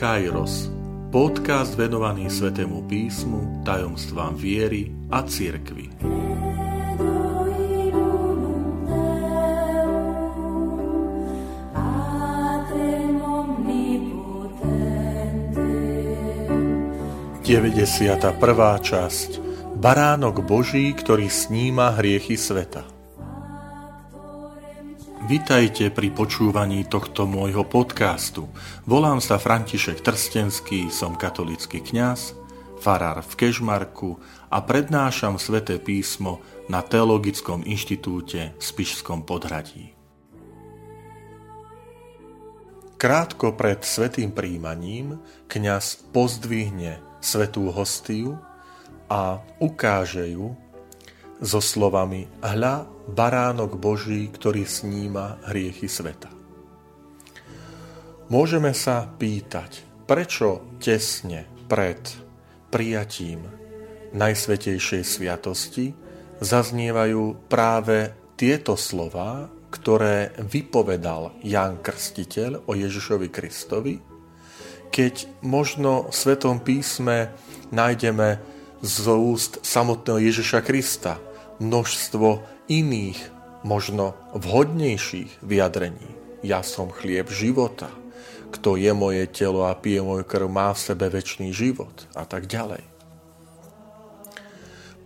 Kairos, podcast venovaný Svetému písmu, tajomstvám viery a cirkvi. Deväťdesiata prvá časť Baránok Boží, ktorý sníma hriechy sveta. Vitajte pri počúvaní tohto môjho podcastu. Volám sa František Trstenský, som katolický kňaz, farár v Kežmarku a prednášam sväté písmo na Teologickom inštitúte v Spišskom podhradí. Krátko pred svetým príjmaním kňaz pozdvihne svetú hostiu a ukáže ju so slovami Hľa, baránok Boží, ktorý sníma hriechy sveta. Môžeme sa pýtať, prečo tesne pred prijatím Najsvetejšej sviatosti zaznievajú práve tieto slova, ktoré vypovedal Ján Krstiteľ o Ježišovi Kristovi, keď možno v Svetom písme nájdeme z úst samotného Ježiša Krista množstvo iných, možno vhodnejších vyjadrení. Ja som chlieb života. Kto je moje telo a pije môj krv, má v sebe väčší život a tak ďalej.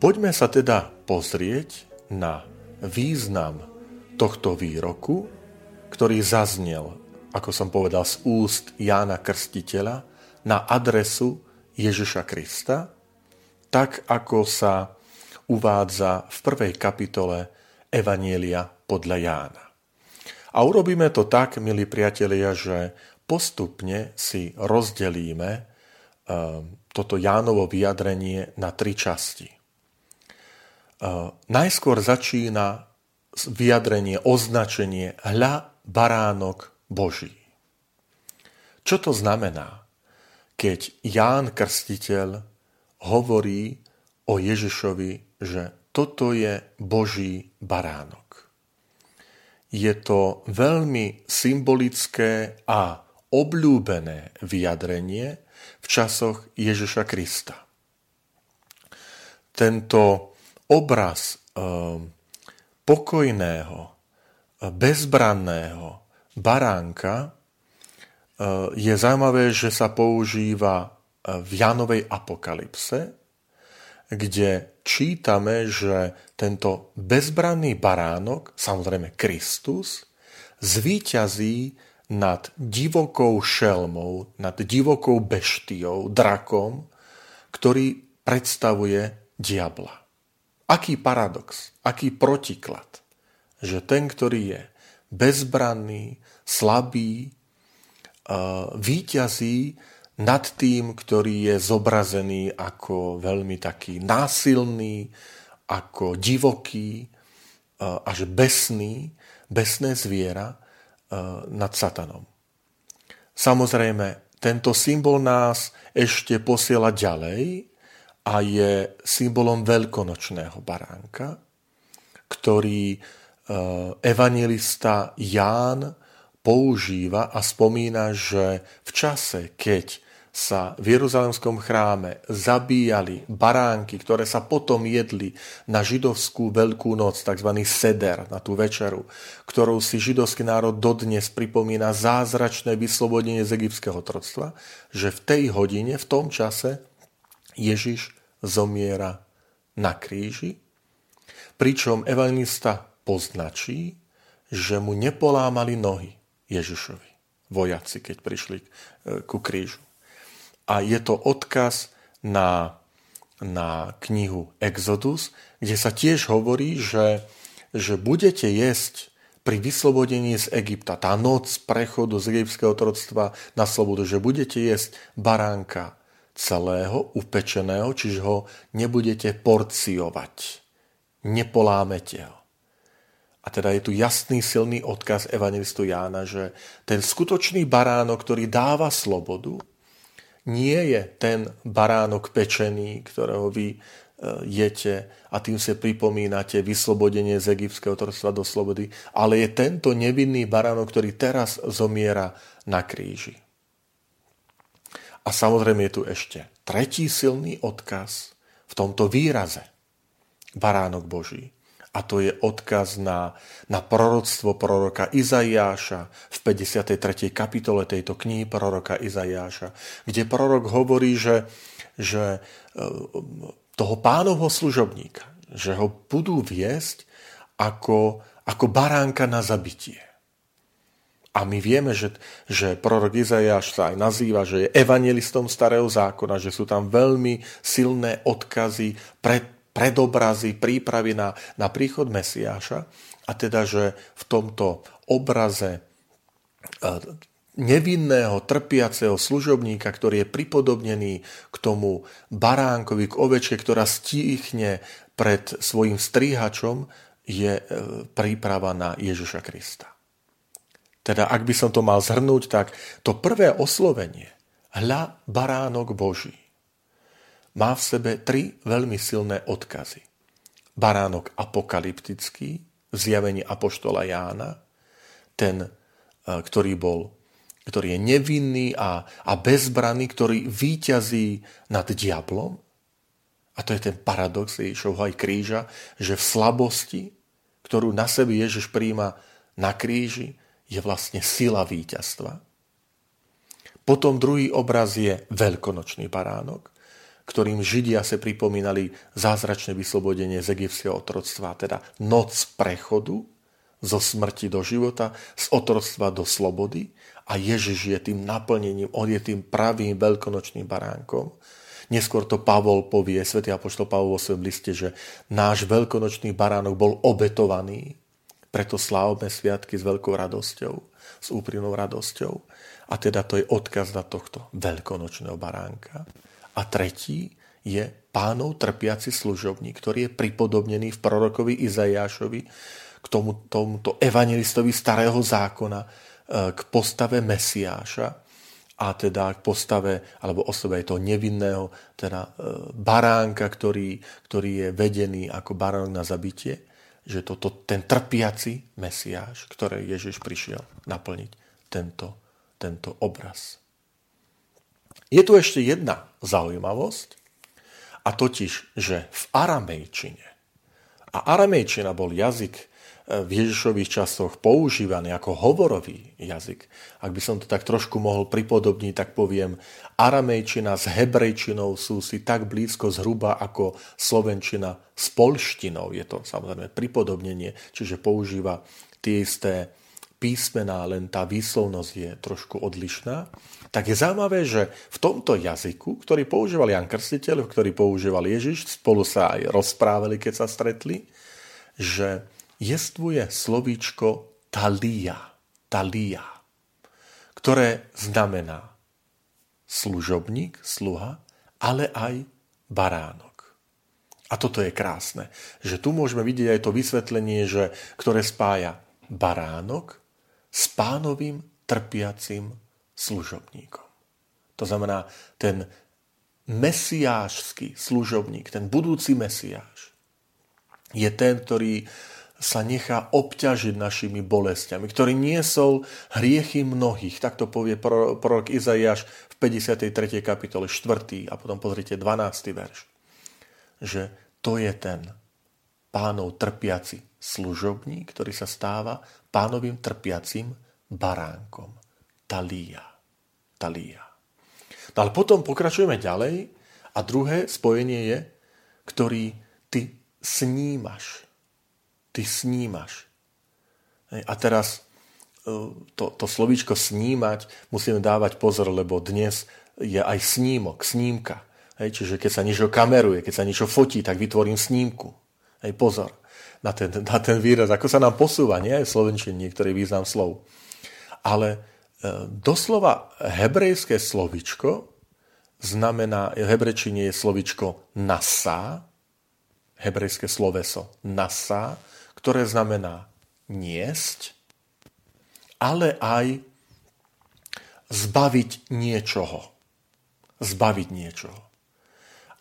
Poďme sa teda pozrieť na význam tohto výroku, ktorý zaznel, ako som povedal, z úst Jána Krstiteľa na adresu Ježiša Krista, tak ako sa uvádza v prvej kapitole Evanielia podľa Jána. A urobíme to tak, milí priatelia, že postupne si rozdelíme eh, toto Jánovo vyjadrenie na tri časti. Eh, najskôr začína vyjadrenie, označenie hľa baránok Boží. Čo to znamená, keď Ján Krstiteľ hovorí o Ježišovi že toto je Boží baránok. Je to veľmi symbolické a obľúbené vyjadrenie v časoch Ježiša Krista. Tento obraz eh, pokojného, bezbranného baránka eh, je zaujímavé, že sa používa v Janovej apokalypse, kde čítame, že tento bezbranný baránok, samozrejme Kristus, zvíťazí nad divokou šelmou, nad divokou beštiou, drakom, ktorý predstavuje diabla. Aký paradox, aký protiklad, že ten, ktorý je bezbranný, slabý, víťazí nad tým, ktorý je zobrazený ako veľmi taký násilný, ako divoký, e, až besný, besné zviera e, nad satanom. Samozrejme, tento symbol nás ešte posiela ďalej a je symbolom veľkonočného baránka, ktorý e, evangelista Ján používa a spomína, že v čase, keď sa v Jeruzalemskom chráme zabíjali baránky, ktoré sa potom jedli na židovskú veľkú noc, tzv. seder, na tú večeru, ktorou si židovský národ dodnes pripomína zázračné vyslobodenie z egyptského troctva, že v tej hodine, v tom čase Ježiš zomiera na kríži, pričom evangelista poznačí, že mu nepolámali nohy Ježišovi, vojaci, keď prišli e, ku krížu a je to odkaz na, na knihu Exodus, kde sa tiež hovorí, že, že budete jesť pri vyslobodení z Egypta, tá noc prechodu z egyptského troctva na slobodu, že budete jesť baránka celého, upečeného, čiže ho nebudete porciovať. Nepolámete ho. A teda je tu jasný, silný odkaz evangelistu Jána, že ten skutočný baránok, ktorý dáva slobodu, nie je ten baránok pečený, ktorého vy e, jete a tým sa pripomínate vyslobodenie z egyptského trstva do slobody, ale je tento nevinný baránok, ktorý teraz zomiera na kríži. A samozrejme je tu ešte tretí silný odkaz v tomto výraze. Baránok Boží. A to je odkaz na, na proroctvo proroka Izaiáša v 53. kapitole tejto knihy proroka Izaiáša, kde prorok hovorí, že, že e, toho pánovho služobníka, že ho budú viesť ako, ako baránka na zabitie. A my vieme, že, že prorok Izajáš sa aj nazýva, že je evangelistom starého zákona, že sú tam veľmi silné odkazy, pred, predobrazy, prípravy na, na príchod Mesiáša. A teda, že v tomto obraze e, nevinného, trpiaceho služobníka, ktorý je pripodobnený k tomu baránkovi, k ovečke, ktorá stíchne pred svojim stríhačom, je e, príprava na Ježiša Krista. Teda ak by som to mal zhrnúť, tak to prvé oslovenie, hľa baránok Boží, má v sebe tri veľmi silné odkazy. Baránok apokalyptický, v zjavení Apoštola Jána, ten, e, ktorý bol ktorý je nevinný a, a bezbranný, ktorý výťazí nad diablom. A to je ten paradox Ježišovho aj kríža, že v slabosti, ktorú na sebe Ježiš príjma na kríži, je vlastne sila víťazstva. Potom druhý obraz je veľkonočný baránok, ktorým Židia sa pripomínali zázračné vyslobodenie z egyptského otroctva, teda noc prechodu zo smrti do života, z otroctva do slobody. A Ježiš je tým naplnením, on je tým pravým veľkonočným baránkom. Neskôr to Pavol povie, svätý Apoštol Pavol vo svojom liste, že náš veľkonočný baránok bol obetovaný preto slávme sviatky s veľkou radosťou, s úprimnou radosťou. A teda to je odkaz na tohto veľkonočného baránka. A tretí je pánov trpiaci služobník, ktorý je pripodobnený v prorokovi Izajášovi k tomu, tomuto evangelistovi starého zákona, e, k postave Mesiáša a teda k postave, alebo osobe toho nevinného, teda e, baránka, ktorý, ktorý je vedený ako baránok na zabitie že toto, ten trpiaci Mesiáš, ktoré Ježiš prišiel naplniť, tento, tento obraz. Je tu ešte jedna zaujímavosť, a totiž, že v aramejčine, a aramejčina bol jazyk, v Ježišových časoch používaný ako hovorový jazyk. Ak by som to tak trošku mohol pripodobniť, tak poviem, aramejčina s hebrejčinou sú si tak blízko zhruba ako slovenčina s polštinou. Je to samozrejme pripodobnenie, čiže používa tie isté písmená, len tá výslovnosť je trošku odlišná, tak je zaujímavé, že v tomto jazyku, ktorý používal Jan Krstiteľ, ktorý používal Ježiš, spolu sa aj rozprávali, keď sa stretli, že jestvuje slovíčko talia, talia, ktoré znamená služobník, sluha, ale aj baránok. A toto je krásne, že tu môžeme vidieť aj to vysvetlenie, že, ktoré spája baránok s pánovým trpiacim služobníkom. To znamená, ten mesiášský služobník, ten budúci mesiáš, je ten, ktorý sa nechá obťažiť našimi bolestiami, ktorý niesol hriechy mnohých. Tak to povie prorok Izaiáš v 53. kapitole 4. a potom pozrite 12. verš. Že to je ten pánov trpiaci služobník, ktorý sa stáva pánovým trpiacim baránkom. Talía. Talía. No ale potom pokračujeme ďalej a druhé spojenie je, ktorý ty snímaš ty snímaš. A teraz e, to, to slovíčko snímať musíme dávať pozor, lebo dnes je aj snímok, snímka. Hej, čiže keď sa niečo kameruje, keď sa niečo fotí, tak vytvorím snímku. Hej, pozor na ten, na ten výraz, ako sa nám posúva, nie aj v Slovenčine niektorý význam slov. Ale e, doslova hebrejské slovičko znamená, v hebrečine je slovičko nasa, hebrejské sloveso nasa, ktoré znamená niesť, ale aj zbaviť niečoho. Zbaviť niečoho.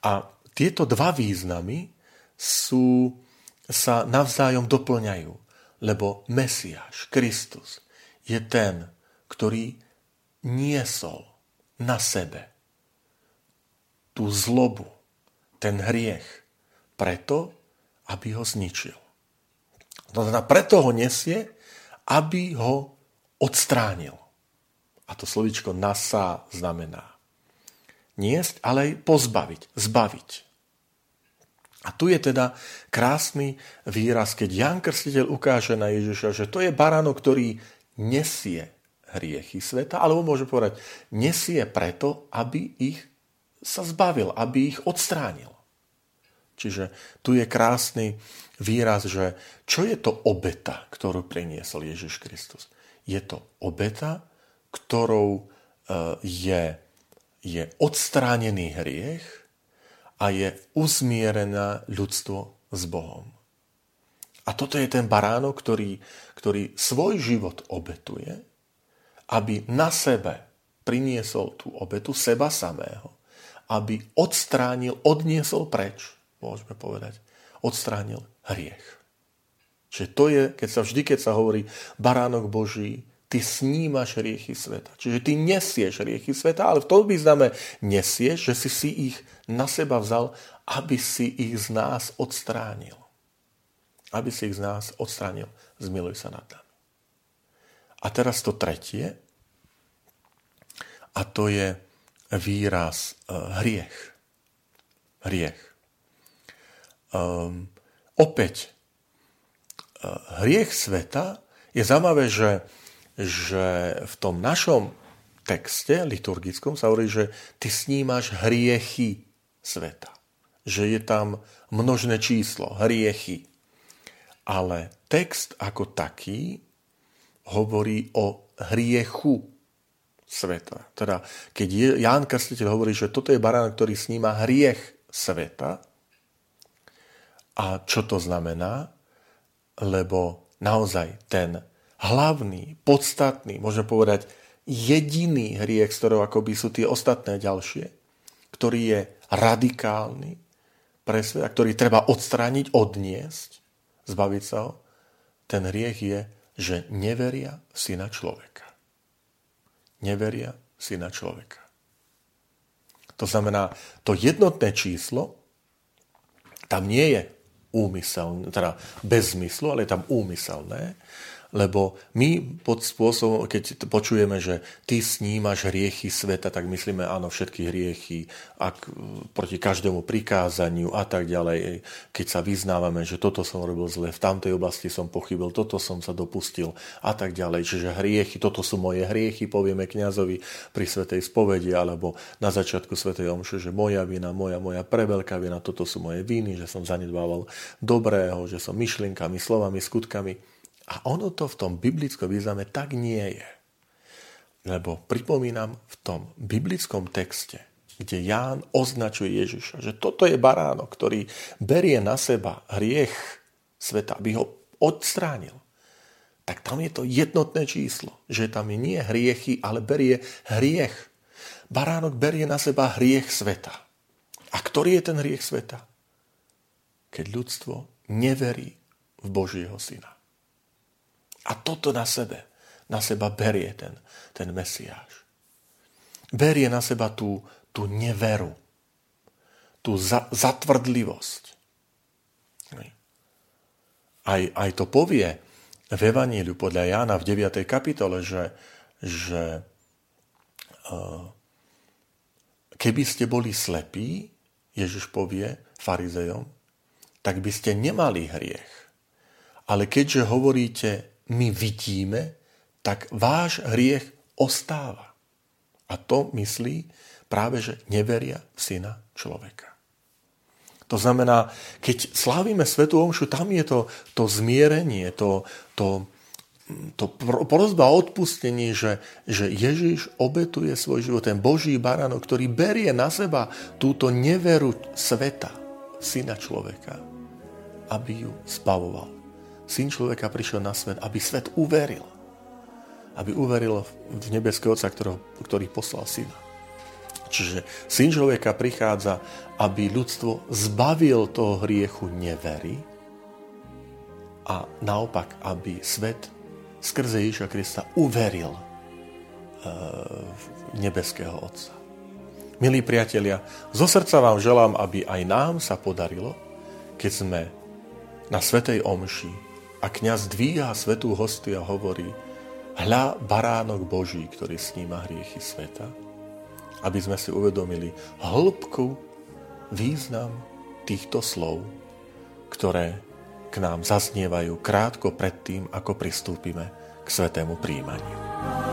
A tieto dva významy sú, sa navzájom doplňajú, lebo Mesiáš, Kristus, je ten, ktorý niesol na sebe tú zlobu, ten hriech, preto, aby ho zničil. To znamená, preto ho nesie, aby ho odstránil. A to slovičko nasa znamená niesť, ale aj pozbaviť, zbaviť. A tu je teda krásny výraz, keď Jan Krstiteľ ukáže na Ježiša, že to je baránok, ktorý nesie hriechy sveta, alebo môže povedať, nesie preto, aby ich sa zbavil, aby ich odstránil. Čiže tu je krásny výraz, že čo je to obeta, ktorú priniesol Ježiš Kristus? Je to obeta, ktorou e, je, je odstránený hriech a je uzmierená ľudstvo s Bohom. A toto je ten baránok, ktorý, ktorý svoj život obetuje, aby na sebe priniesol tú obetu seba samého, aby odstránil, odniesol preč môžeme povedať, odstránil hriech. Čiže to je, keď sa vždy, keď sa hovorí baránok Boží, ty snímaš hriechy sveta. Čiže ty nesieš hriechy sveta, ale v tom význame nesieš, že si si ich na seba vzal, aby si ich z nás odstránil. Aby si ich z nás odstránil. Zmiluj sa nad nami. A teraz to tretie, a to je výraz e, hriech. Hriech. Um, opäť, uh, hriech sveta je zaujímavé, že, že v tom našom texte liturgickom sa hovorí, že ty snímaš hriechy sveta. Že je tam množné číslo, hriechy. Ale text ako taký hovorí o hriechu sveta. Teda, keď Ján Krstiteľ hovorí, že toto je barán, ktorý sníma hriech sveta, a čo to znamená? Lebo naozaj ten hlavný, podstatný, môžeme povedať jediný hriech, z ktorého akoby sú tie ostatné ďalšie, ktorý je radikálny pre svet, ktorý treba odstrániť, odniesť, zbaviť sa ho, ten hriech je, že neveria v syna človeka. Neveria v syna človeka. To znamená, to jednotné číslo tam nie je úmyselné, teda bez zmyslu, ale je tam úmyselné, lebo my pod spôsobom, keď počujeme, že ty snímaš hriechy sveta, tak myslíme, áno, všetky hriechy ak, proti každému prikázaniu a tak ďalej. Keď sa vyznávame, že toto som robil zle, v tamtej oblasti som pochybil, toto som sa dopustil a tak ďalej. Čiže hriechy, toto sú moje hriechy, povieme kňazovi pri svetej spovedi alebo na začiatku svetej omše, že moja vina, moja, moja preveľká vina, toto sú moje viny, že som zanedbával dobrého, že som myšlienkami, slovami, skutkami a ono to v tom biblickom význame tak nie je. Lebo pripomínam v tom biblickom texte, kde Ján označuje Ježiša, že toto je baránok, ktorý berie na seba hriech sveta, aby ho odstránil. Tak tam je to jednotné číslo, že tam nie hriechy, ale berie hriech. Baránok berie na seba hriech sveta. A ktorý je ten hriech sveta? Keď ľudstvo neverí v Božieho syna. A toto na sebe, na seba berie ten, ten Mesiáš. Berie na seba tú, tú neveru, tú za, zatvrdlivosť. Aj, aj to povie v Evaníliu podľa Jána v 9. kapitole, že, že uh, keby ste boli slepí, Ježiš povie farizejom, tak by ste nemali hriech. Ale keďže hovoríte, my vidíme, tak váš hriech ostáva. A to myslí práve, že neveria v syna človeka. To znamená, keď slávime Svetú Omšu, tam je to, to zmierenie, to, to, to prozba o odpustení, že, že Ježiš obetuje svoj život, ten Boží baránok, ktorý berie na seba túto neveru sveta, syna človeka, aby ju spavoval. Syn človeka prišiel na svet, aby svet uveril. Aby uveril v nebeského Otca, ktorý, ktorý poslal syna. Čiže syn človeka prichádza, aby ľudstvo zbavil toho hriechu nevery a naopak, aby svet skrze Ježiša Krista uveril v nebeského Otca. Milí priatelia, zo srdca vám želám, aby aj nám sa podarilo, keď sme na Svetej Omši a kňaz dvíha svetú hosty a hovorí hľa baránok Boží, ktorý sníma hriechy sveta, aby sme si uvedomili hĺbku, význam týchto slov, ktoré k nám zaznievajú krátko pred tým, ako pristúpime k svetému príjmaniu.